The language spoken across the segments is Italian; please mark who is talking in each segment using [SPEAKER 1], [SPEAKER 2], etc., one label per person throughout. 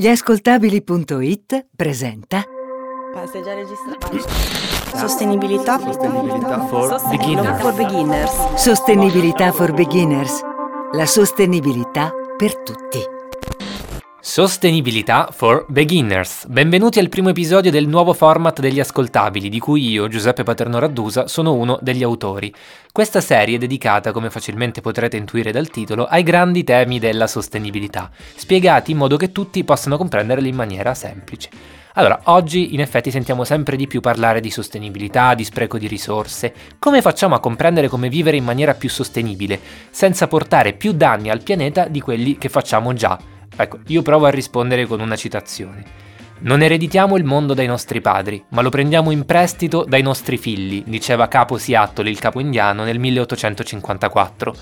[SPEAKER 1] Gliascoltabili.it presenta
[SPEAKER 2] Ma sei già registrato? Sostenibilità.
[SPEAKER 3] Sostenibilità for
[SPEAKER 2] Sostenibilità for beginners.
[SPEAKER 1] Sostenibilità for Beginners. La sostenibilità per tutti.
[SPEAKER 3] Sostenibilità for Beginners. Benvenuti al primo episodio del nuovo format degli ascoltabili, di cui io, Giuseppe Paterno Raddusa, sono uno degli autori. Questa serie è dedicata, come facilmente potrete intuire dal titolo, ai grandi temi della sostenibilità, spiegati in modo che tutti possano comprenderli in maniera semplice. Allora, oggi in effetti sentiamo sempre di più parlare di sostenibilità, di spreco di risorse. Come facciamo a comprendere come vivere in maniera più sostenibile, senza portare più danni al pianeta di quelli che facciamo già? Ecco, io provo a rispondere con una citazione. Non ereditiamo il mondo dai nostri padri, ma lo prendiamo in prestito dai nostri figli, diceva capo Seattle, il capo indiano, nel 1854.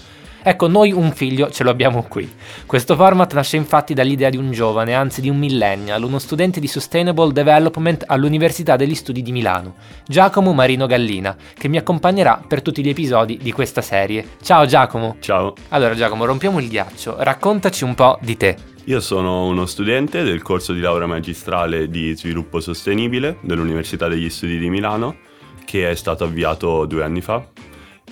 [SPEAKER 3] Ecco, noi un figlio ce lo abbiamo qui. Questo format nasce infatti dall'idea di un giovane, anzi di un millennial, uno studente di Sustainable Development all'Università degli Studi di Milano, Giacomo Marino Gallina, che mi accompagnerà per tutti gli episodi di questa serie. Ciao Giacomo!
[SPEAKER 4] Ciao,
[SPEAKER 3] Allora Giacomo, rompiamo il ghiaccio, raccontaci un po' di te.
[SPEAKER 4] Io sono uno studente del corso di laurea magistrale di sviluppo sostenibile dell'Università degli Studi di Milano, che è stato avviato due anni fa.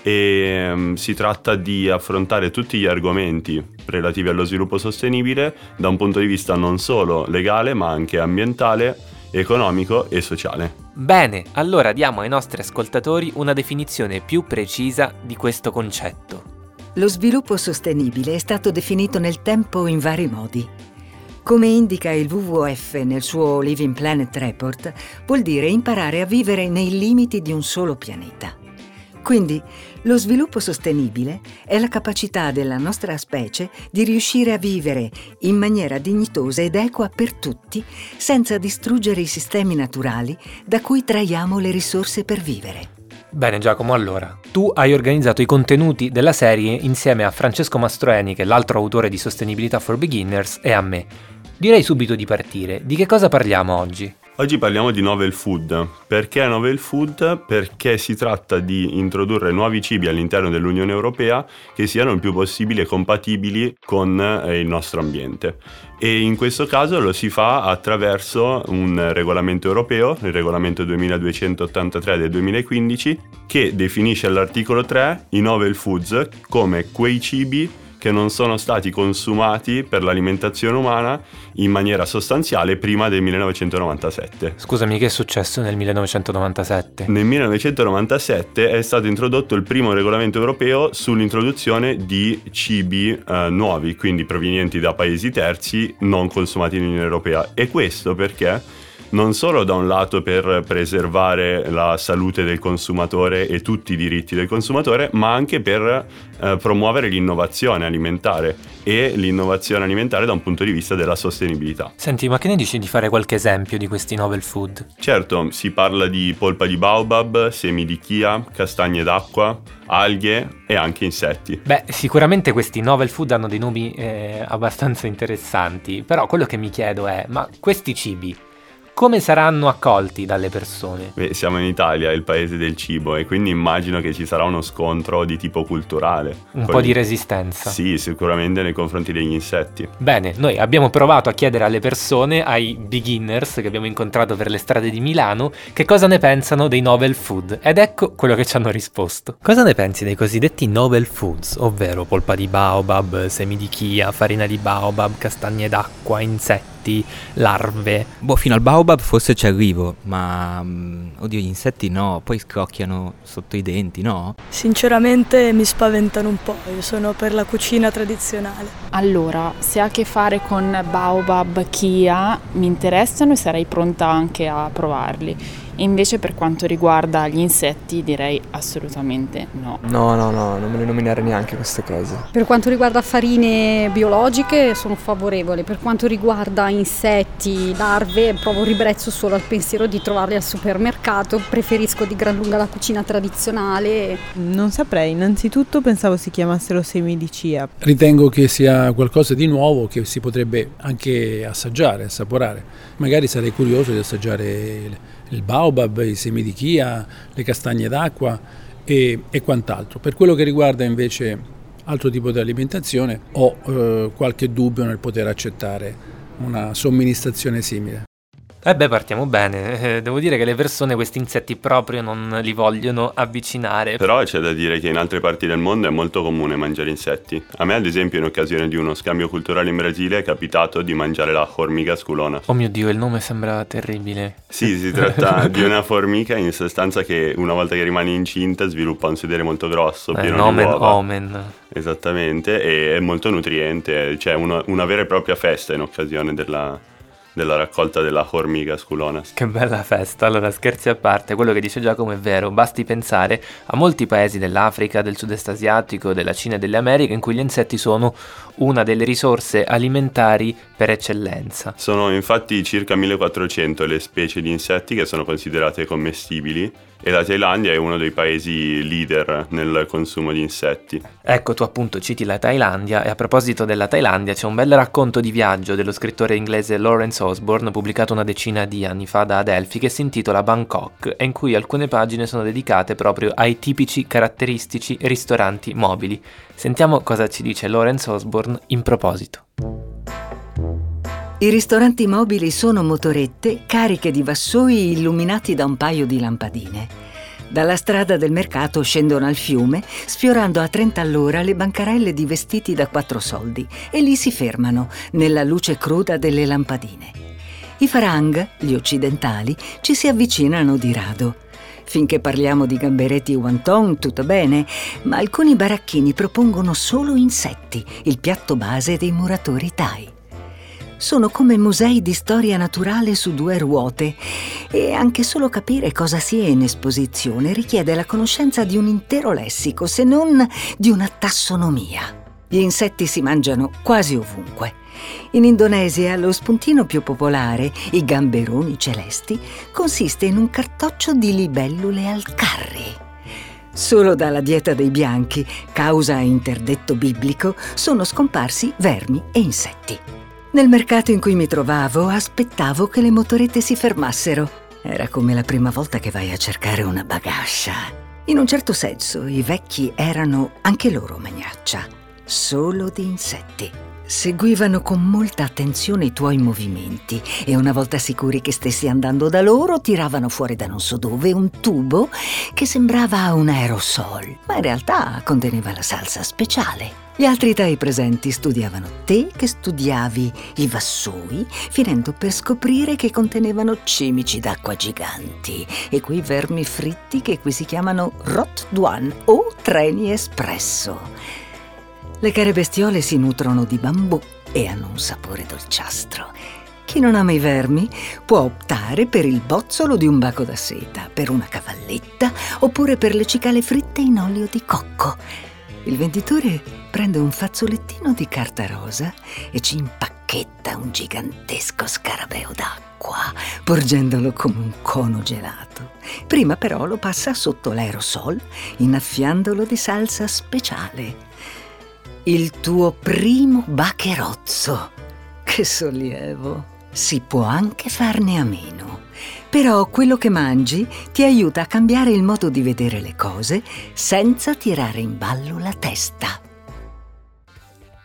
[SPEAKER 4] E mm, si tratta di affrontare tutti gli argomenti relativi allo sviluppo sostenibile da un punto di vista non solo legale, ma anche ambientale, economico e sociale.
[SPEAKER 3] Bene, allora diamo ai nostri ascoltatori una definizione più precisa di questo concetto.
[SPEAKER 1] Lo sviluppo sostenibile è stato definito nel tempo in vari modi. Come indica il WWF nel suo Living Planet Report, vuol dire imparare a vivere nei limiti di un solo pianeta. Quindi, lo sviluppo sostenibile è la capacità della nostra specie di riuscire a vivere in maniera dignitosa ed equa per tutti, senza distruggere i sistemi naturali da cui traiamo le risorse per vivere.
[SPEAKER 3] Bene Giacomo, allora, tu hai organizzato i contenuti della serie insieme a Francesco Mastroeni, che è l'altro autore di Sostenibilità for Beginners, e a me. Direi subito di partire. Di che cosa parliamo oggi?
[SPEAKER 4] Oggi parliamo di novel food. Perché novel food? Perché si tratta di introdurre nuovi cibi all'interno dell'Unione Europea che siano il più possibile compatibili con eh, il nostro ambiente. E in questo caso lo si fa attraverso un regolamento europeo, il regolamento 2283 del 2015, che definisce all'articolo 3 i novel foods come quei cibi che non sono stati consumati per l'alimentazione umana in maniera sostanziale prima del 1997.
[SPEAKER 3] Scusami, che è successo nel 1997?
[SPEAKER 4] Nel 1997 è stato introdotto il primo regolamento europeo sull'introduzione di cibi eh, nuovi, quindi provenienti da paesi terzi non consumati in Unione Europea. E questo perché non solo da un lato per preservare la salute del consumatore e tutti i diritti del consumatore, ma anche per eh, promuovere l'innovazione alimentare e l'innovazione alimentare da un punto di vista della sostenibilità.
[SPEAKER 3] Senti, ma che ne dici di fare qualche esempio di questi novel food?
[SPEAKER 4] Certo, si parla di polpa di baobab, semi di chia, castagne d'acqua, alghe e anche insetti.
[SPEAKER 3] Beh, sicuramente questi novel food hanno dei nomi eh, abbastanza interessanti, però quello che mi chiedo è, ma questi cibi come saranno accolti dalle persone?
[SPEAKER 4] Beh, siamo in Italia, il paese del cibo, e quindi immagino che ci sarà uno scontro di tipo culturale.
[SPEAKER 3] Un po'
[SPEAKER 4] gli-
[SPEAKER 3] di resistenza.
[SPEAKER 4] Sì, sicuramente nei confronti degli insetti.
[SPEAKER 3] Bene, noi abbiamo provato a chiedere alle persone, ai beginners che abbiamo incontrato per le strade di Milano, che cosa ne pensano dei novel food. Ed ecco quello che ci hanno risposto. Cosa ne pensi dei cosiddetti novel foods, ovvero polpa di baobab, semi di chia, farina di baobab, castagne d'acqua, insetti, larve?
[SPEAKER 5] Boh, fino al baobab forse ci arrivo, ma mm, oddio, gli insetti no, poi scrocchiano sotto i denti, no?
[SPEAKER 6] Sinceramente mi spaventano un po', io sono per la cucina tradizionale.
[SPEAKER 7] Allora, se ha a che fare con Baobab, Kia, mi interessano e sarei pronta anche a provarli. Invece per quanto riguarda gli insetti direi assolutamente no.
[SPEAKER 8] No, no, no, non me ne nominare neanche queste cose.
[SPEAKER 9] Per quanto riguarda farine biologiche sono favorevole, per quanto riguarda insetti, larve, provo ribrezzo solo al pensiero di trovarli al supermercato, preferisco di gran lunga la cucina tradizionale.
[SPEAKER 10] Non saprei, innanzitutto pensavo si chiamassero semi di chia.
[SPEAKER 11] Ritengo che sia qualcosa di nuovo che si potrebbe anche assaggiare, assaporare. Magari sarei curioso di assaggiare il, baobab, i semi di chia, le castagne d'acqua e, e quant'altro. Per quello che riguarda invece altro tipo di alimentazione ho eh, qualche dubbio nel poter accettare una somministrazione simile.
[SPEAKER 3] Eh beh, partiamo bene. Eh, devo dire che le persone questi insetti proprio non li vogliono avvicinare.
[SPEAKER 4] Però c'è da dire che in altre parti del mondo è molto comune mangiare insetti. A me, ad esempio, in occasione di uno scambio culturale in Brasile è capitato di mangiare la formica sculona.
[SPEAKER 3] Oh mio Dio, il nome sembra terribile.
[SPEAKER 4] Sì, si tratta di una formica in sostanza che una volta che rimane incinta sviluppa un sedere molto grosso,
[SPEAKER 3] Eh,
[SPEAKER 4] pieno
[SPEAKER 3] nomen
[SPEAKER 4] di uova.
[SPEAKER 3] omen.
[SPEAKER 4] Esattamente, e è molto nutriente, c'è una, una vera e propria festa in occasione della, della raccolta della formica sculona.
[SPEAKER 3] Che bella festa. Allora, scherzi a parte, quello che dice Giacomo è vero. Basti pensare a molti paesi dell'Africa, del sud-est asiatico, della Cina e delle Americhe in cui gli insetti sono una delle risorse alimentari per eccellenza.
[SPEAKER 4] Sono infatti circa 1400 le specie di insetti che sono considerate commestibili e la Thailandia è uno dei paesi leader nel consumo di insetti.
[SPEAKER 3] Ecco, tu appunto citi la Thailandia e a proposito della Thailandia c'è un bel racconto di viaggio dello scrittore inglese Lawrence Osborne pubblicato una decina di anni fa da Adelphi che si intitola Bangkok e in cui alcune pagine sono dedicate proprio ai tipici caratteristici ristoranti mobili. Sentiamo cosa ci dice Lawrence Osborne in proposito.
[SPEAKER 1] I ristoranti mobili sono motorette cariche di vassoi illuminati da un paio di lampadine. Dalla strada del mercato scendono al fiume, sfiorando a 30 all'ora le bancarelle di vestiti da quattro soldi e lì si fermano, nella luce cruda delle lampadine. I farang, gli occidentali, ci si avvicinano di rado. Finché parliamo di gamberetti wonton, tutto bene, ma alcuni baracchini propongono solo insetti, il piatto base dei muratori thai. Sono come musei di storia naturale su due ruote e anche solo capire cosa sia in esposizione richiede la conoscenza di un intero lessico, se non di una tassonomia. Gli insetti si mangiano quasi ovunque. In Indonesia lo spuntino più popolare, i gamberoni celesti, consiste in un cartoccio di libellule al curry. Solo dalla dieta dei bianchi, causa interdetto biblico, sono scomparsi vermi e insetti. Nel mercato in cui mi trovavo aspettavo che le motorette si fermassero. Era come la prima volta che vai a cercare una bagascia. In un certo senso i vecchi erano anche loro magnaccia, solo di insetti. Seguivano con molta attenzione i tuoi movimenti e una volta sicuri che stessi andando da loro tiravano fuori da non so dove un tubo che sembrava un aerosol, ma in realtà conteneva la salsa speciale. Gli altri Thai presenti studiavano te che studiavi i vassoi, finendo per scoprire che contenevano cimici d'acqua giganti e quei vermi fritti che qui si chiamano Rot Duan o treni espresso. Le care bestiole si nutrono di bambù e hanno un sapore dolciastro. Chi non ama i vermi può optare per il bozzolo di un baco da seta, per una cavalletta oppure per le cicale fritte in olio di cocco. Il venditore prende un fazzolettino di carta rosa e ci impacchetta un gigantesco scarabeo d'acqua, porgendolo come un cono gelato. Prima però lo passa sotto l'aerosol, innaffiandolo di salsa speciale. Il tuo primo bacherozzo. Che sollievo! Si può anche farne a meno. Però quello che mangi ti aiuta a cambiare il modo di vedere le cose senza tirare in ballo la testa.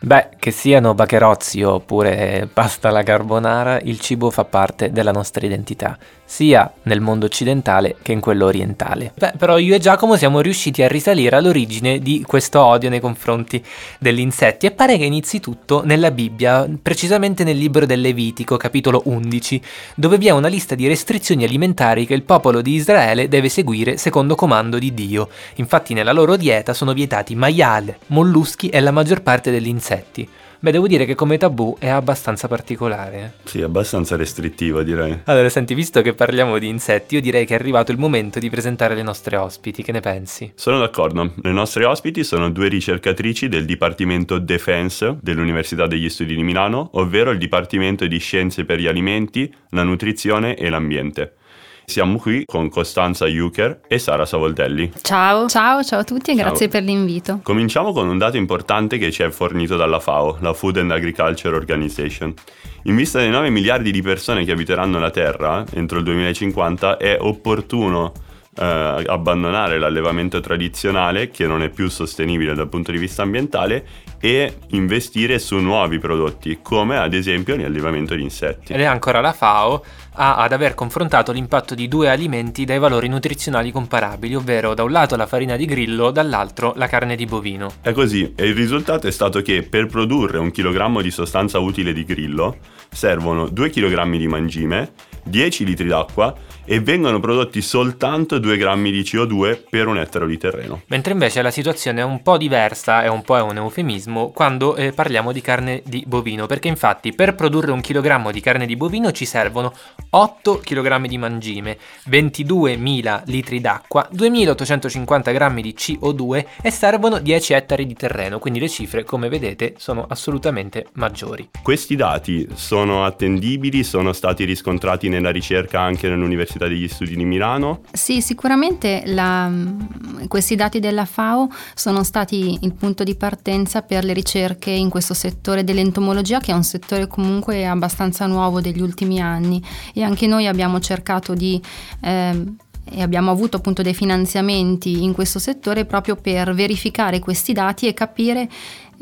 [SPEAKER 3] Beh, che siano bacherozzi oppure pasta alla carbonara, il cibo fa parte della nostra identità, sia nel mondo occidentale che in quello orientale. Beh, però io e Giacomo siamo riusciti a risalire all'origine di questo odio nei confronti degli insetti e pare che inizi tutto nella Bibbia, precisamente nel libro del Levitico, capitolo 11, dove vi è una lista di restrizioni alimentari che il popolo di Israele deve seguire secondo comando di Dio. Infatti nella loro dieta sono vietati maiale, molluschi e la maggior parte degli insetti. Beh, devo dire che come tabù è abbastanza particolare.
[SPEAKER 4] Sì, abbastanza restrittivo direi.
[SPEAKER 3] Allora, senti, visto che parliamo di insetti, io direi che è arrivato il momento di presentare le nostre ospiti, che ne pensi?
[SPEAKER 4] Sono d'accordo. Le nostre ospiti sono due ricercatrici del Dipartimento Defense dell'Università degli Studi di Milano, ovvero il Dipartimento di Scienze per gli Alimenti, la Nutrizione e l'Ambiente. Siamo qui con Costanza Juker e Sara Savoldelli.
[SPEAKER 12] Ciao, ciao, ciao a tutti e
[SPEAKER 4] Ciao.
[SPEAKER 12] grazie per l'invito.
[SPEAKER 4] Cominciamo con un dato importante che ci è fornito dalla FAO, la Food and Agriculture Organization. In vista dei 9 miliardi di persone che abiteranno la Terra entro il 2050 è opportuno eh, abbandonare l'allevamento tradizionale che non è più sostenibile dal punto di vista ambientale e investire su nuovi prodotti come ad esempio l'allevamento di insetti.
[SPEAKER 3] Ed è ancora la FAO a, ad aver confrontato l'impatto di due alimenti dai valori nutrizionali comparabili, ovvero da un lato la farina di grillo, dall'altro la carne di bovino.
[SPEAKER 4] È così e il risultato è stato che per produrre un chilogrammo di sostanza utile di grillo servono 2 kg di mangime, 10 litri d'acqua e vengono prodotti soltanto 2 grammi di CO2 per un ettaro di terreno.
[SPEAKER 3] Mentre invece la situazione è un po' diversa, è un po' un eufemismo, quando eh, parliamo di carne di bovino, perché infatti per produrre un chilogrammo di carne di bovino ci servono 8 kg di mangime, 22.000 litri d'acqua, 2.850 grammi di CO2 e servono 10 ettari di terreno, quindi le cifre come vedete sono assolutamente maggiori.
[SPEAKER 4] Questi dati sono attendibili, sono stati riscontrati nella ricerca anche nell'Università degli Studi di Milano?
[SPEAKER 12] Sì, sicuramente la, questi dati della FAO sono stati il punto di partenza per le ricerche in questo settore dell'entomologia, che è un settore comunque abbastanza nuovo degli ultimi anni e anche noi abbiamo cercato di... Eh, e abbiamo avuto appunto dei finanziamenti in questo settore proprio per verificare questi dati e capire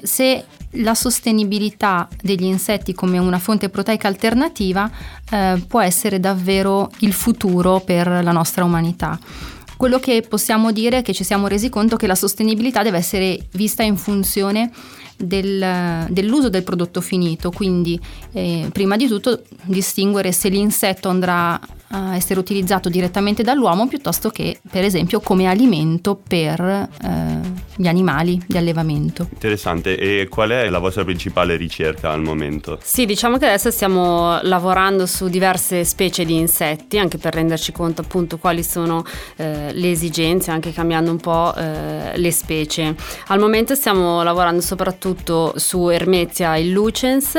[SPEAKER 12] se la sostenibilità degli insetti come una fonte proteica alternativa eh, può essere davvero il futuro per la nostra umanità. Quello che possiamo dire è che ci siamo resi conto che la sostenibilità deve essere vista in funzione del, dell'uso del prodotto finito, quindi eh, prima di tutto distinguere se l'insetto andrà a essere utilizzato direttamente dall'uomo piuttosto che per esempio come alimento per eh, gli animali di allevamento.
[SPEAKER 4] Interessante, e qual è la vostra principale ricerca al momento?
[SPEAKER 2] Sì, diciamo che adesso stiamo lavorando su diverse specie di insetti, anche per renderci conto appunto quali sono eh, le esigenze, anche cambiando un po' eh, le specie. Al momento stiamo lavorando soprattutto su Hermetia illucens,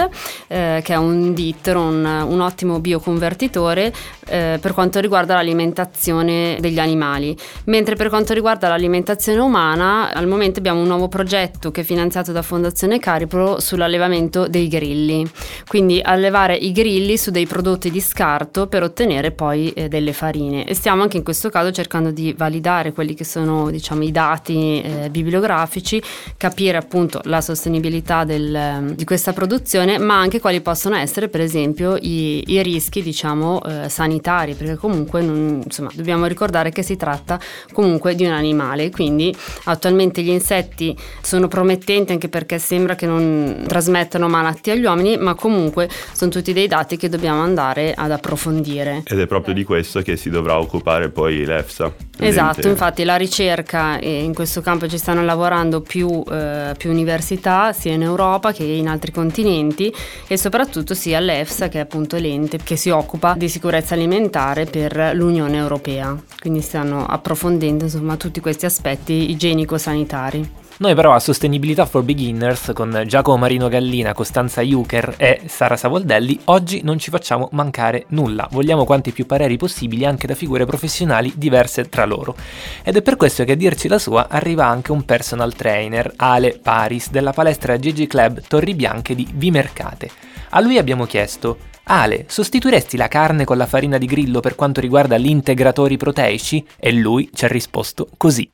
[SPEAKER 2] eh, che è un dittero, un, un ottimo bioconvertitore eh, per quanto riguarda l'alimentazione degli animali, mentre per quanto riguarda l'alimentazione umana al momento abbiamo un nuovo progetto che è finanziato da Fondazione Caripro sull'allevamento dei grilli, quindi allevare i grilli su dei prodotti di scarto per ottenere poi eh, delle farine. E stiamo anche in questo caso cercando di validare quelli che sono diciamo i dati eh, bibliografici, capire appunto la sostenibilità del, di questa produzione ma anche quali possono essere per esempio i, i rischi diciamo eh, sanitari perché comunque non, insomma dobbiamo ricordare che si tratta comunque di un animale quindi attualmente gli insetti sono promettenti anche perché sembra che non trasmettano malattie agli uomini, ma comunque sono tutti dei dati che dobbiamo andare ad approfondire.
[SPEAKER 4] Ed è proprio di questo che si dovrà occupare poi l'EFSA.
[SPEAKER 2] Esatto, infatti la ricerca e in questo campo ci stanno lavorando più, eh, più, università sia in Europa che in altri continenti e soprattutto sia l'EFSA che è appunto l'ente che si occupa di sicurezza alimentare per l'Unione Europea. Quindi stanno approfondendo insomma tutti questi aspetti igienico-sanitari sanitari.
[SPEAKER 3] Noi però a Sostenibilità for Beginners con Giacomo Marino Gallina, Costanza Juker e Sara Savoldelli oggi non ci facciamo mancare nulla. Vogliamo quanti più pareri possibili anche da figure professionali diverse tra loro. Ed è per questo che a dirci la sua arriva anche un personal trainer, Ale Paris, della palestra GG Club Torri Bianche di Vimercate. A lui abbiamo chiesto Ale, sostituiresti la carne con la farina di grillo per quanto riguarda gli integratori proteici? E lui ci ha risposto così.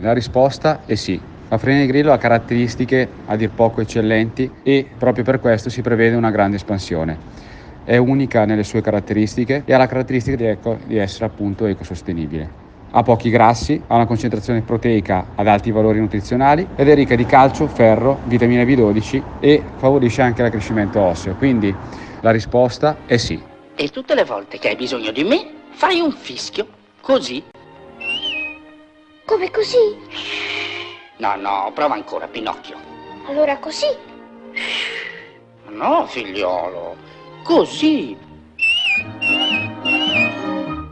[SPEAKER 13] La risposta è sì. La farina di grillo ha caratteristiche a dir poco eccellenti e proprio per questo si prevede una grande espansione. È unica nelle sue caratteristiche e ha la caratteristica di, ecco, di essere appunto ecosostenibile. Ha pochi grassi, ha una concentrazione proteica ad alti valori nutrizionali ed è ricca di calcio, ferro, vitamina B12 e favorisce anche il crescimento osseo. Quindi la risposta è sì.
[SPEAKER 14] E tutte le volte che hai bisogno di me, fai un fischio, così
[SPEAKER 15] come così?
[SPEAKER 14] No, no, prova ancora, Pinocchio.
[SPEAKER 15] Allora così?
[SPEAKER 14] No, figliolo, così.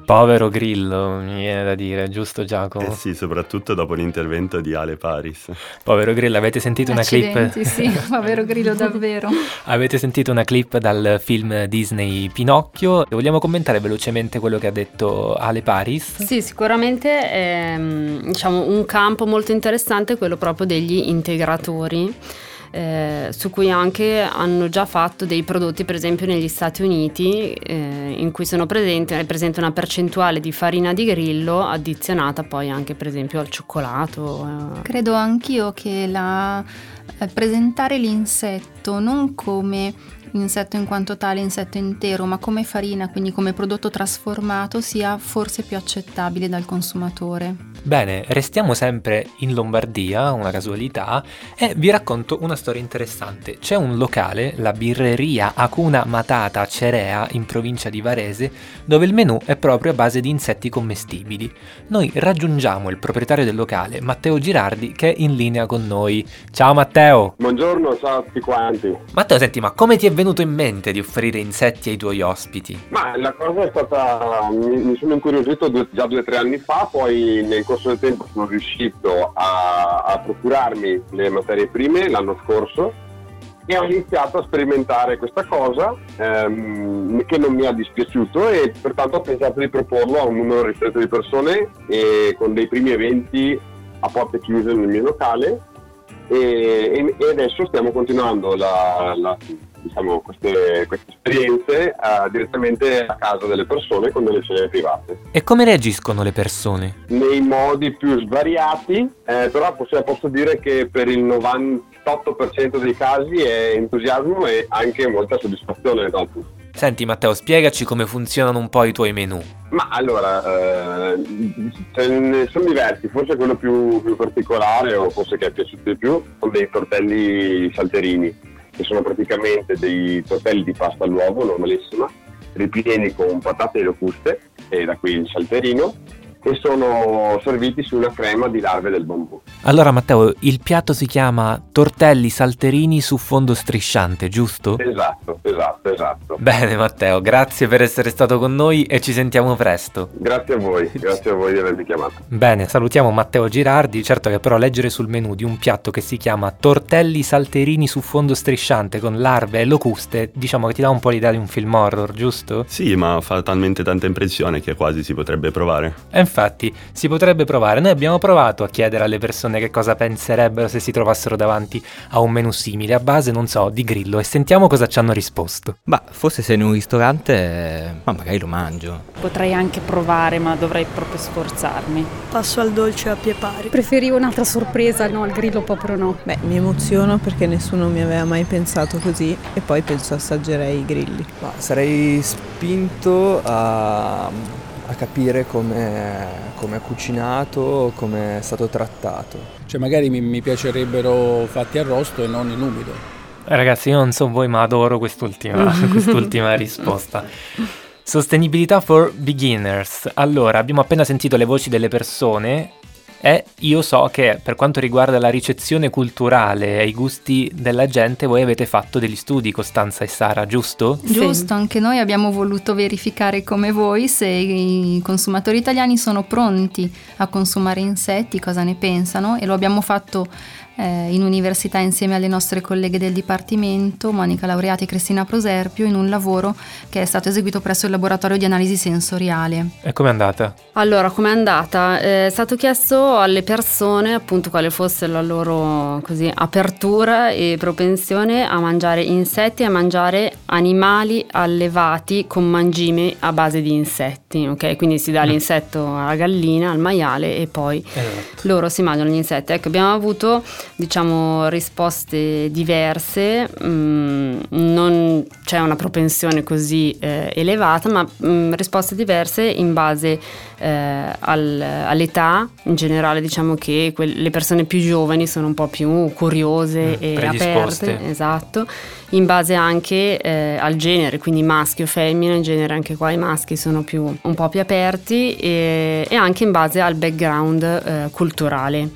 [SPEAKER 3] Povero Grillo, mi viene da dire, giusto Giacomo?
[SPEAKER 4] Eh sì, soprattutto dopo l'intervento di Ale Paris.
[SPEAKER 3] Povero Grillo, avete sentito
[SPEAKER 12] Accidenti,
[SPEAKER 3] una
[SPEAKER 12] clip? sì, povero Grillo davvero.
[SPEAKER 3] avete sentito una clip dal film Disney Pinocchio? Vogliamo commentare velocemente quello che ha detto Ale Paris?
[SPEAKER 2] Sì, sicuramente è diciamo, un campo molto interessante quello proprio degli integratori eh, su cui anche hanno già fatto dei prodotti, per esempio negli Stati Uniti, eh, in cui presenti, è presente una percentuale di farina di grillo addizionata poi anche per esempio al cioccolato.
[SPEAKER 12] Eh. Credo anch'io che la, eh, presentare l'insetto non come insetto in quanto tale, insetto intero, ma come farina, quindi come prodotto trasformato, sia forse più accettabile dal consumatore.
[SPEAKER 3] Bene, restiamo sempre in Lombardia, una casualità, e vi racconto una storia interessante. C'è un locale, la birreria Acuna Matata Cerea, in provincia di Varese, dove il menù è proprio a base di insetti commestibili. Noi raggiungiamo il proprietario del locale, Matteo Girardi, che è in linea con noi. Ciao Matteo!
[SPEAKER 16] Buongiorno, ciao a tutti quanti.
[SPEAKER 3] Matteo, senti, ma come ti è venuto in mente di offrire insetti ai tuoi ospiti?
[SPEAKER 16] Ma la cosa è stata. mi, mi sono incuriosito due, già due o tre anni fa, poi nel corso del tempo sono riuscito a, a procurarmi le materie prime l'anno scorso e ho iniziato a sperimentare questa cosa ehm, che non mi ha dispiaciuto e pertanto ho pensato di proporlo a un numero ristretto di persone e con dei primi eventi a porte chiuse nel mio locale e, e adesso stiamo continuando la, la diciamo, queste, queste, esperienze uh, direttamente a casa delle persone con delle cene private.
[SPEAKER 3] E come reagiscono le persone?
[SPEAKER 16] Nei modi più svariati, eh, però posso, posso dire che per il 98% dei casi è entusiasmo e anche molta soddisfazione dopo.
[SPEAKER 3] Senti Matteo, spiegaci come funzionano un po' i tuoi menù.
[SPEAKER 16] Ma allora, eh, sono diversi, forse quello più, più, particolare o forse che è piaciuto di più sono dei tortelli salterini che sono praticamente dei tortelli di pasta all'uovo normalissima, ripieni con patate e locuste, e da qui il salterino, e sono serviti su una crema di larve del bambù.
[SPEAKER 3] Allora Matteo, il piatto si chiama tortelli salterini su fondo strisciante, giusto?
[SPEAKER 16] Esatto, esatto, esatto.
[SPEAKER 3] Bene Matteo, grazie per essere stato con noi e ci sentiamo presto.
[SPEAKER 16] Grazie a voi, grazie a voi di avermi chiamato.
[SPEAKER 3] Bene, salutiamo Matteo Girardi, certo che però leggere sul menù di un piatto che si chiama tortelli salterini su fondo strisciante con larve e locuste, diciamo che ti dà un po' l'idea di un film horror, giusto?
[SPEAKER 4] Sì, ma fa talmente tanta impressione che quasi si potrebbe provare.
[SPEAKER 3] E infatti si potrebbe provare. Noi abbiamo provato a chiedere alle persone che cosa penserebbero se si trovassero davanti a un menù simile, a base, non so, di grillo, e sentiamo cosa ci hanno risposto.
[SPEAKER 5] Ma forse se in un ristorante, ma magari lo mangio.
[SPEAKER 7] Potrei anche provare, ma dovrei proprio sforzarmi.
[SPEAKER 6] Passo al dolce a pie pari.
[SPEAKER 9] Preferivo un'altra sorpresa, no, al grillo proprio no.
[SPEAKER 10] Beh, mi emoziono perché nessuno mi aveva mai pensato così e poi penso assaggerei i grilli.
[SPEAKER 8] Ma sarei spinto a a capire come, è cucinato, come è stato trattato.
[SPEAKER 11] Cioè magari mi, mi piacerebbero fatti arrosto e non in umido.
[SPEAKER 3] Eh, ragazzi, io non so voi, ma adoro quest'ultima, quest'ultima risposta. Sostenibilità for beginners. Allora, abbiamo appena sentito le voci delle persone e io so che per quanto riguarda la ricezione culturale e i gusti della gente, voi avete fatto degli studi, Costanza e Sara, giusto?
[SPEAKER 12] Giusto, anche noi abbiamo voluto verificare come voi se i consumatori italiani sono pronti a consumare insetti, cosa ne pensano e lo abbiamo fatto eh, in università insieme alle nostre colleghe del Dipartimento, Monica Laureati e Cristina Proserpio, in un lavoro che è stato eseguito presso il laboratorio di analisi sensoriale.
[SPEAKER 3] E com'è andata?
[SPEAKER 2] Allora, com'è andata? Eh, è stato chiesto alle persone appunto quale fosse la loro così, apertura e propensione a mangiare insetti e a mangiare animali allevati con mangime a base di insetti, ok? Quindi si dà mm. l'insetto alla gallina, al maiale e poi esatto. loro si mangiano gli insetti. Ecco, abbiamo avuto diciamo risposte diverse, mm, non c'è una propensione così eh, elevata, ma mm, risposte diverse in base eh, al, all'età, in generale diciamo che que- le persone più giovani sono un po' più curiose mm, e aperte, esatto, in base anche eh, al genere, quindi maschio o femmina, in genere anche qua i maschi sono più, un po' più aperti e, e anche in base al background eh, culturale.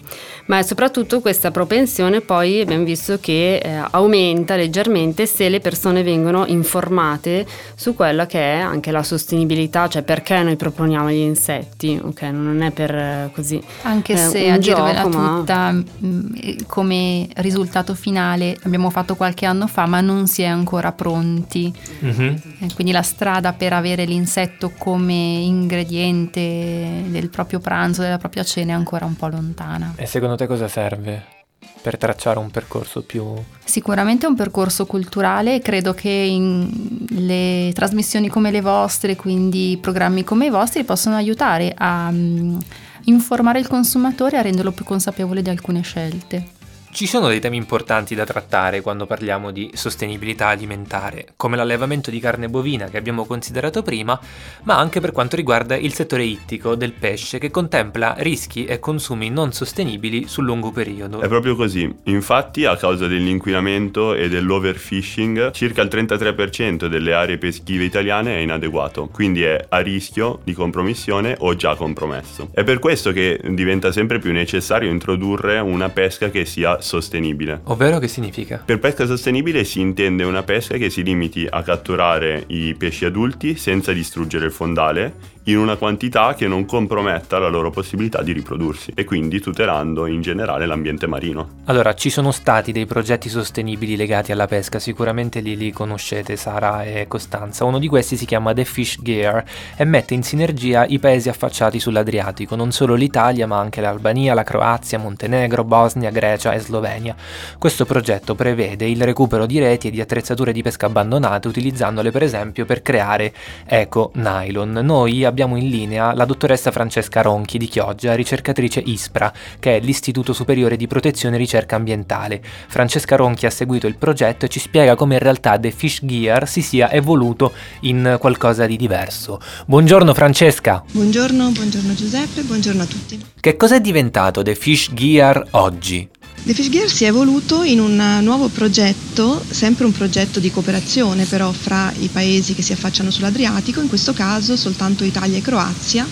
[SPEAKER 2] Ma è soprattutto questa propensione poi abbiamo visto che eh, aumenta leggermente se le persone vengono informate su quella che è anche la sostenibilità, cioè perché noi proponiamo gli insetti, ok? Non è per eh, così.
[SPEAKER 12] Anche
[SPEAKER 2] eh,
[SPEAKER 12] se a dirvela ma... tutta mm, come risultato finale abbiamo fatto qualche anno fa, ma non si è ancora pronti. Mm-hmm. quindi la strada per avere l'insetto come ingrediente del proprio pranzo, della propria cena è ancora un po' lontana.
[SPEAKER 3] E secondo te cosa serve? Per tracciare un percorso più...
[SPEAKER 12] Sicuramente è un percorso culturale e credo che in le trasmissioni come le vostre, quindi programmi come i vostri, possono aiutare a um, informare il consumatore e a renderlo più consapevole di alcune scelte.
[SPEAKER 3] Ci sono dei temi importanti da trattare quando parliamo di sostenibilità alimentare, come l'allevamento di carne bovina che abbiamo considerato prima, ma anche per quanto riguarda il settore ittico del pesce che contempla rischi e consumi non sostenibili sul lungo periodo.
[SPEAKER 4] È proprio così. Infatti, a causa dell'inquinamento e dell'overfishing, circa il 33% delle aree peschive italiane è inadeguato, quindi è a rischio di compromissione o già compromesso. È per questo che diventa sempre più necessario introdurre una pesca che sia sostenibile.
[SPEAKER 3] Ovvero che significa?
[SPEAKER 4] Per pesca sostenibile si intende una pesca che si limiti a catturare i pesci adulti senza distruggere il fondale in una quantità che non comprometta la loro possibilità di riprodursi e quindi tutelando in generale l'ambiente marino.
[SPEAKER 3] Allora, ci sono stati dei progetti sostenibili legati alla pesca, sicuramente li, li conoscete Sara e Costanza. Uno di questi si chiama The Fish Gear e mette in sinergia i paesi affacciati sull'Adriatico, non solo l'Italia ma anche l'Albania, la Croazia, Montenegro, Bosnia, Grecia e Slovenia. Questo progetto prevede il recupero di reti e di attrezzature di pesca abbandonate utilizzandole per esempio per creare eco nylon. Noi abbiamo in linea la dottoressa Francesca Ronchi di Chioggia, ricercatrice ISPRA, che è l'Istituto Superiore di Protezione e Ricerca Ambientale. Francesca Ronchi ha seguito il progetto e ci spiega come in realtà The Fish Gear si sia evoluto in qualcosa di diverso. Buongiorno Francesca!
[SPEAKER 17] Buongiorno, buongiorno Giuseppe, buongiorno a tutti.
[SPEAKER 3] Che cos'è diventato The Fish Gear oggi?
[SPEAKER 17] The Fish Gear si è evoluto in un nuovo progetto, sempre un progetto di cooperazione però fra i paesi che si affacciano sull'Adriatico, in questo caso soltanto Italia e Croazia.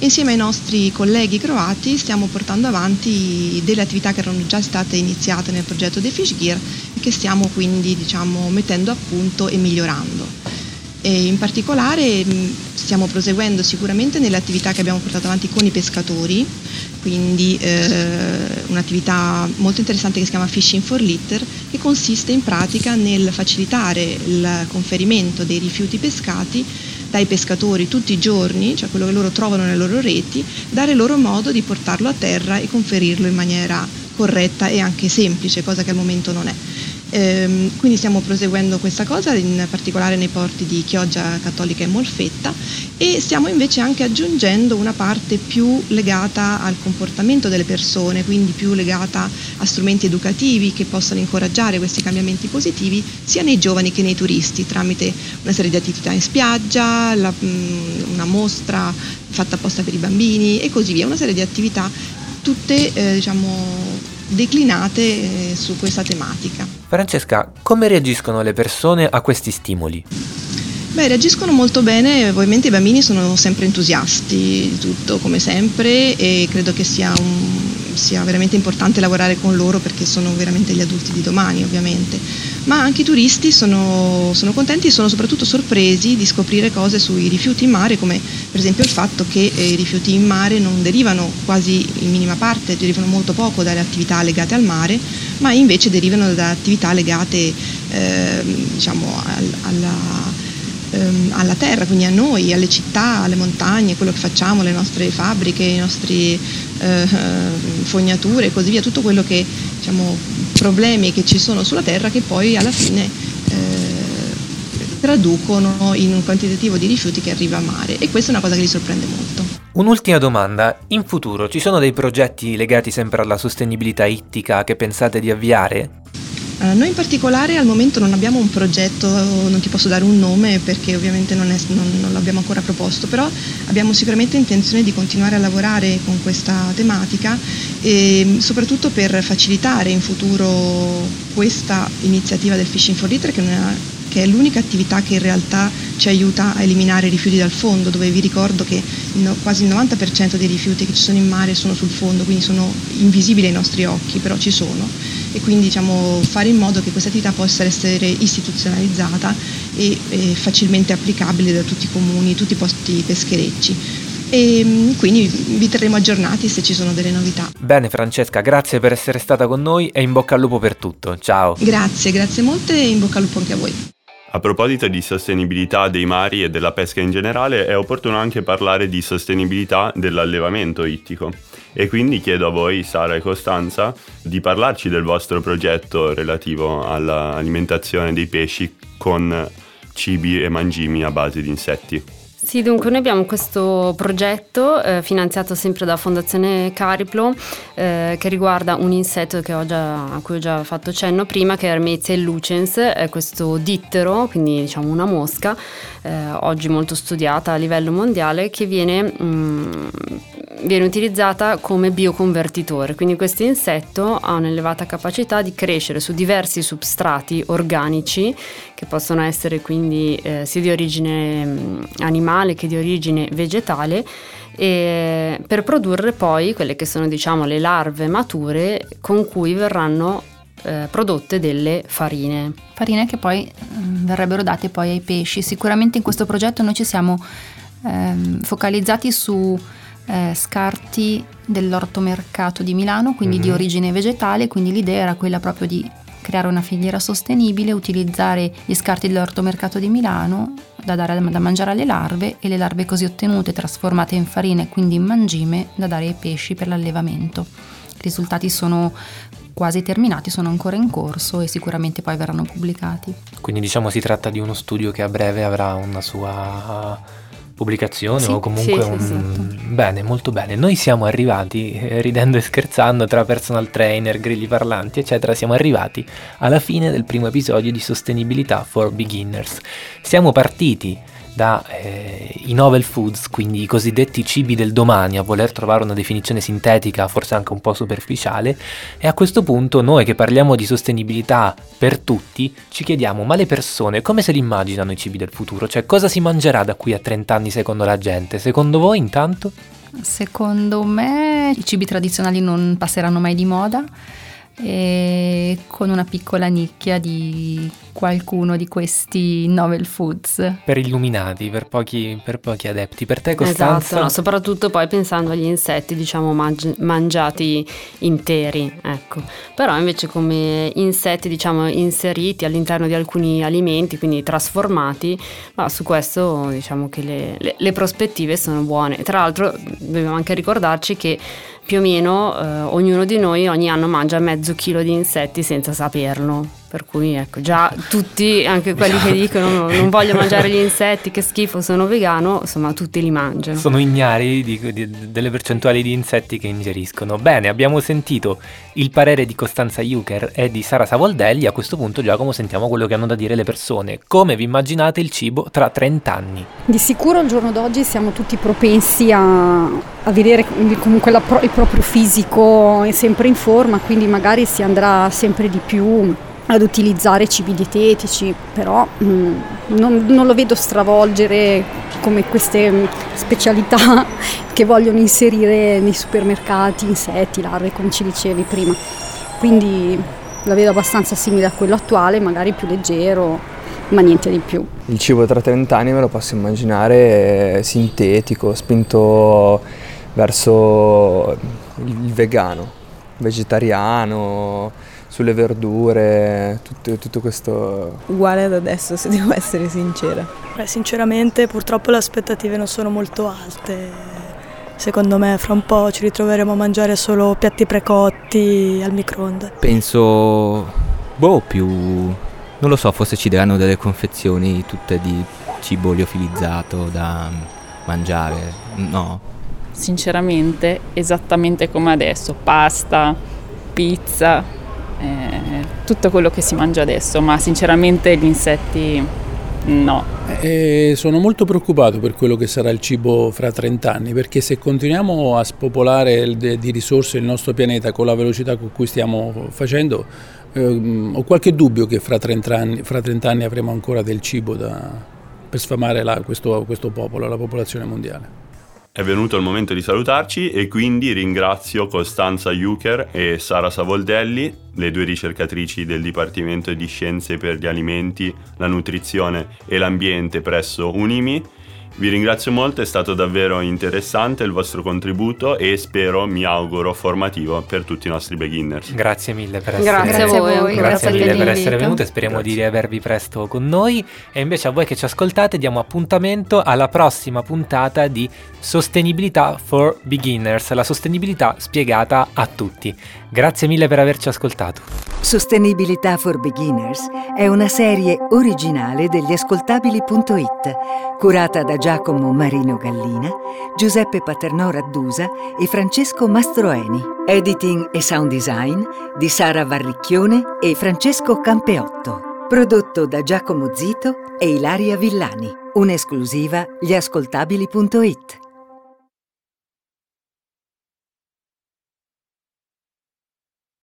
[SPEAKER 17] Insieme ai nostri colleghi croati stiamo portando avanti delle attività che erano già state iniziate nel progetto The Fish Gear e che stiamo quindi diciamo, mettendo a punto e migliorando. E in particolare stiamo proseguendo sicuramente nelle attività che abbiamo portato avanti con i pescatori, quindi eh, un'attività molto interessante che si chiama Fishing for Litter, che consiste in pratica nel facilitare il conferimento dei rifiuti pescati dai pescatori tutti i giorni, cioè quello che loro trovano nelle loro reti, dare loro modo di portarlo a terra e conferirlo in maniera corretta e anche semplice, cosa che al momento non è. Ehm, quindi stiamo proseguendo questa cosa, in particolare nei porti di Chioggia Cattolica e Molfetta e stiamo invece anche aggiungendo una parte più legata al comportamento delle persone, quindi più legata a strumenti educativi che possano incoraggiare questi cambiamenti positivi sia nei giovani che nei turisti tramite una serie di attività in spiaggia, la, una mostra fatta apposta per i bambini e così via, una serie di attività tutte eh, diciamo declinate eh, su questa tematica.
[SPEAKER 3] Francesca, come reagiscono le persone a questi stimoli?
[SPEAKER 17] Beh, reagiscono molto bene, ovviamente i bambini sono sempre entusiasti di tutto, come sempre, e credo che sia, un, sia, veramente importante lavorare con loro perché sono veramente gli adulti di domani, ovviamente. Ma anche i turisti sono, sono contenti e sono soprattutto sorpresi di scoprire cose sui rifiuti in mare, come per esempio il fatto che eh, i rifiuti in mare non derivano quasi in minima parte, derivano molto poco dalle attività legate al mare, ma invece derivano da attività legate eh, diciamo, al, alla ehm, alla terra, quindi a noi, alle città, alle montagne, quello che facciamo, le nostre fabbriche, le nostre eh, fognature e così via, tutto quello che diciamo problemi che ci sono sulla terra che poi alla fine eh, traducono in un quantitativo di rifiuti che arriva a mare e questa è una cosa che li sorprende molto.
[SPEAKER 3] Un'ultima domanda, in futuro ci sono dei progetti legati sempre alla sostenibilità ittica che pensate di avviare?
[SPEAKER 17] Uh, noi in particolare al momento non abbiamo un progetto, non ti posso dare un nome perché ovviamente non, è, non, non, l'abbiamo ancora proposto, però abbiamo sicuramente intenzione di continuare a lavorare con questa tematica e soprattutto per facilitare in futuro questa iniziativa del Fishing for Litter che, che è l'unica attività che in realtà ci aiuta a eliminare i rifiuti dal fondo, dove vi ricordo che quasi il 90% dei rifiuti che ci sono in mare sono sul fondo, quindi sono invisibili ai nostri occhi, però ci sono e quindi diciamo, fare in modo che questa attività possa essere istituzionalizzata e, e facilmente applicabile da tutti i comuni, tutti i posti pescherecci e mm, quindi vi terremo aggiornati se ci sono delle novità.
[SPEAKER 3] Bene Francesca, grazie per essere stata con noi e in bocca al lupo per tutto. Ciao.
[SPEAKER 17] Grazie, grazie molte e in bocca al lupo anche a voi.
[SPEAKER 4] A proposito di sostenibilità dei mari e della pesca in generale, è opportuno anche parlare di sostenibilità dell'allevamento ittico. E quindi chiedo a voi, Sara e Costanza, di parlarci del vostro progetto relativo all'alimentazione dei pesci con cibi e mangimi a base di insetti.
[SPEAKER 2] Sì, dunque noi abbiamo questo progetto eh, finanziato sempre da Fondazione Cariplo eh, che riguarda un insetto già, a cui ho già fatto cenno prima che è Hermetia lucens, è questo dittero, quindi diciamo una mosca, eh, oggi molto studiata a livello mondiale che viene mh, mm, viene utilizzata come bioconvertitore, quindi questo insetto ha un'elevata capacità di crescere su diversi substrati organici che possono essere quindi eh, sia di origine mm, animale che di origine vegetale per produrre poi quelle che sono diciamo le larve mature con cui verranno eh, prodotte delle farine.
[SPEAKER 12] Farine che poi mh, mm, verrebbero date poi ai pesci. Sicuramente in questo progetto noi ci siamo ehm, focalizzati su eh, scarti dell'ortomercato di Milano, quindi mm-hmm. di mhm. origine vegetale, quindi l'idea era quella proprio di creare una filiera sostenibile, utilizzare gli scarti dell'ortomercato di Milano da dare da mangiare alle larve e le larve così ottenute trasformate in farina e quindi in mangime da dare ai pesci per l'allevamento. I risultati sono quasi terminati, sono ancora in corso e sicuramente poi verranno pubblicati.
[SPEAKER 3] Quindi diciamo si tratta di uno studio che a breve avrà una sua pubblicazione
[SPEAKER 2] sì,
[SPEAKER 3] o comunque
[SPEAKER 2] sì,
[SPEAKER 3] un...
[SPEAKER 2] sì, esatto.
[SPEAKER 3] bene molto bene noi siamo arrivati eh, ridendo e scherzando tra personal trainer grilli parlanti eccetera siamo arrivati alla fine del primo episodio di sostenibilità for beginners siamo partiti dai eh, novel foods, quindi i cosiddetti cibi del domani, a voler trovare una definizione sintetica, forse anche un po' superficiale, e a questo punto noi che parliamo di sostenibilità per tutti, ci chiediamo, ma le persone come se li immaginano i cibi del futuro? Cioè cosa si mangerà da qui a 30 anni secondo la gente? Secondo voi intanto?
[SPEAKER 12] Secondo me i cibi tradizionali non passeranno mai di moda e con una piccola nicchia di qualcuno di questi novel foods.
[SPEAKER 3] Per illuminati, per pochi, per pochi adepti. Per te Costanza?
[SPEAKER 2] Esatto, no, soprattutto poi pensando agli insetti, diciamo, mangi- mangiati interi, ecco. Però invece come insetti, diciamo, inseriti all'interno di alcuni alimenti, quindi trasformati, ma su questo diciamo che le, le, le prospettive sono buone. Tra l'altro dobbiamo anche ricordarci che più o meno eh, ognuno di noi ogni anno mangia mezzo chilo di insetti senza saperlo. Per cui ecco, già tutti, anche quelli che dicono non voglio mangiare gli insetti, che schifo, sono vegano, insomma tutti li mangiano.
[SPEAKER 3] Sono ignari di, di, delle percentuali di insetti che ingeriscono. Bene, abbiamo sentito il parere di Costanza Juker e di Sara Savoldelli, a questo punto Giacomo sentiamo quello che hanno da dire le persone. Come vi immaginate il cibo tra 30 anni?
[SPEAKER 9] Di sicuro al giorno d'oggi siamo tutti propensi a, a vedere comunque la, il proprio fisico sempre in forma, quindi magari si andrà sempre di più ad utilizzare cibi dietetici, però mh, mm, non, non, lo vedo stravolgere come queste mm, specialità che vogliono inserire nei supermercati, insetti, larve, come ci dicevi prima. Quindi la vedo abbastanza simile a quello attuale, magari più leggero, ma niente di più.
[SPEAKER 8] Il cibo tra 30 anni me lo posso immaginare sintetico, spinto verso il vegano, vegetariano sulle verdure, tutto, tutto, questo...
[SPEAKER 10] Uguale ad adesso, se devo essere sincera.
[SPEAKER 6] Beh, sinceramente purtroppo le aspettative non sono molto alte. Secondo me fra un po' ci ritroveremo a mangiare solo piatti precotti al microonde.
[SPEAKER 5] Penso, boh, più... non lo so, forse ci daranno delle confezioni tutte di cibo liofilizzato da mangiare, no?
[SPEAKER 7] Sinceramente, esattamente come adesso, pasta, pizza, eh, tutto quello che si mangia adesso, ma sinceramente gli insetti no.
[SPEAKER 11] E sono molto preoccupato per quello che sarà il cibo fra 30 anni, perché se continuiamo a spopolare di risorse il nostro pianeta con la velocità con cui stiamo facendo, ehm, ho qualche dubbio che fra 30 anni, fra 30 anni avremo ancora del cibo da, per sfamare la, questo, questo popolo, la popolazione mondiale.
[SPEAKER 4] È venuto il momento di salutarci e quindi ringrazio Costanza Juker e Sara Savoldelli, le due ricercatrici del Dipartimento di Scienze per gli Alimenti, la Nutrizione e l'Ambiente presso Unimi Vi ringrazio molto, è stato davvero interessante il vostro contributo e spero, mi auguro, formativo per tutti i nostri beginners.
[SPEAKER 3] Grazie mille per essere,
[SPEAKER 2] Grazie a voi,
[SPEAKER 3] grazie
[SPEAKER 2] grazie
[SPEAKER 3] mille per essere venuti e speriamo di riavervi presto con noi. E invece a voi che ci ascoltate diamo appuntamento alla prossima puntata di Sostenibilità for Beginners, la sostenibilità spiegata a tutti. Grazie mille per averci ascoltato.
[SPEAKER 1] Sostenibilità for Beginners è una serie originale degli ascoltabili.it, curata da Giacomo Marino Gallina, Giuseppe Paternò Raddusa e Francesco Mastroeni. Editing e sound design di Sara Varricchione e Francesco Campeotto. Prodotto da Giacomo Zito e Ilaria Villani. Un'esclusiva gli ascoltabili.it.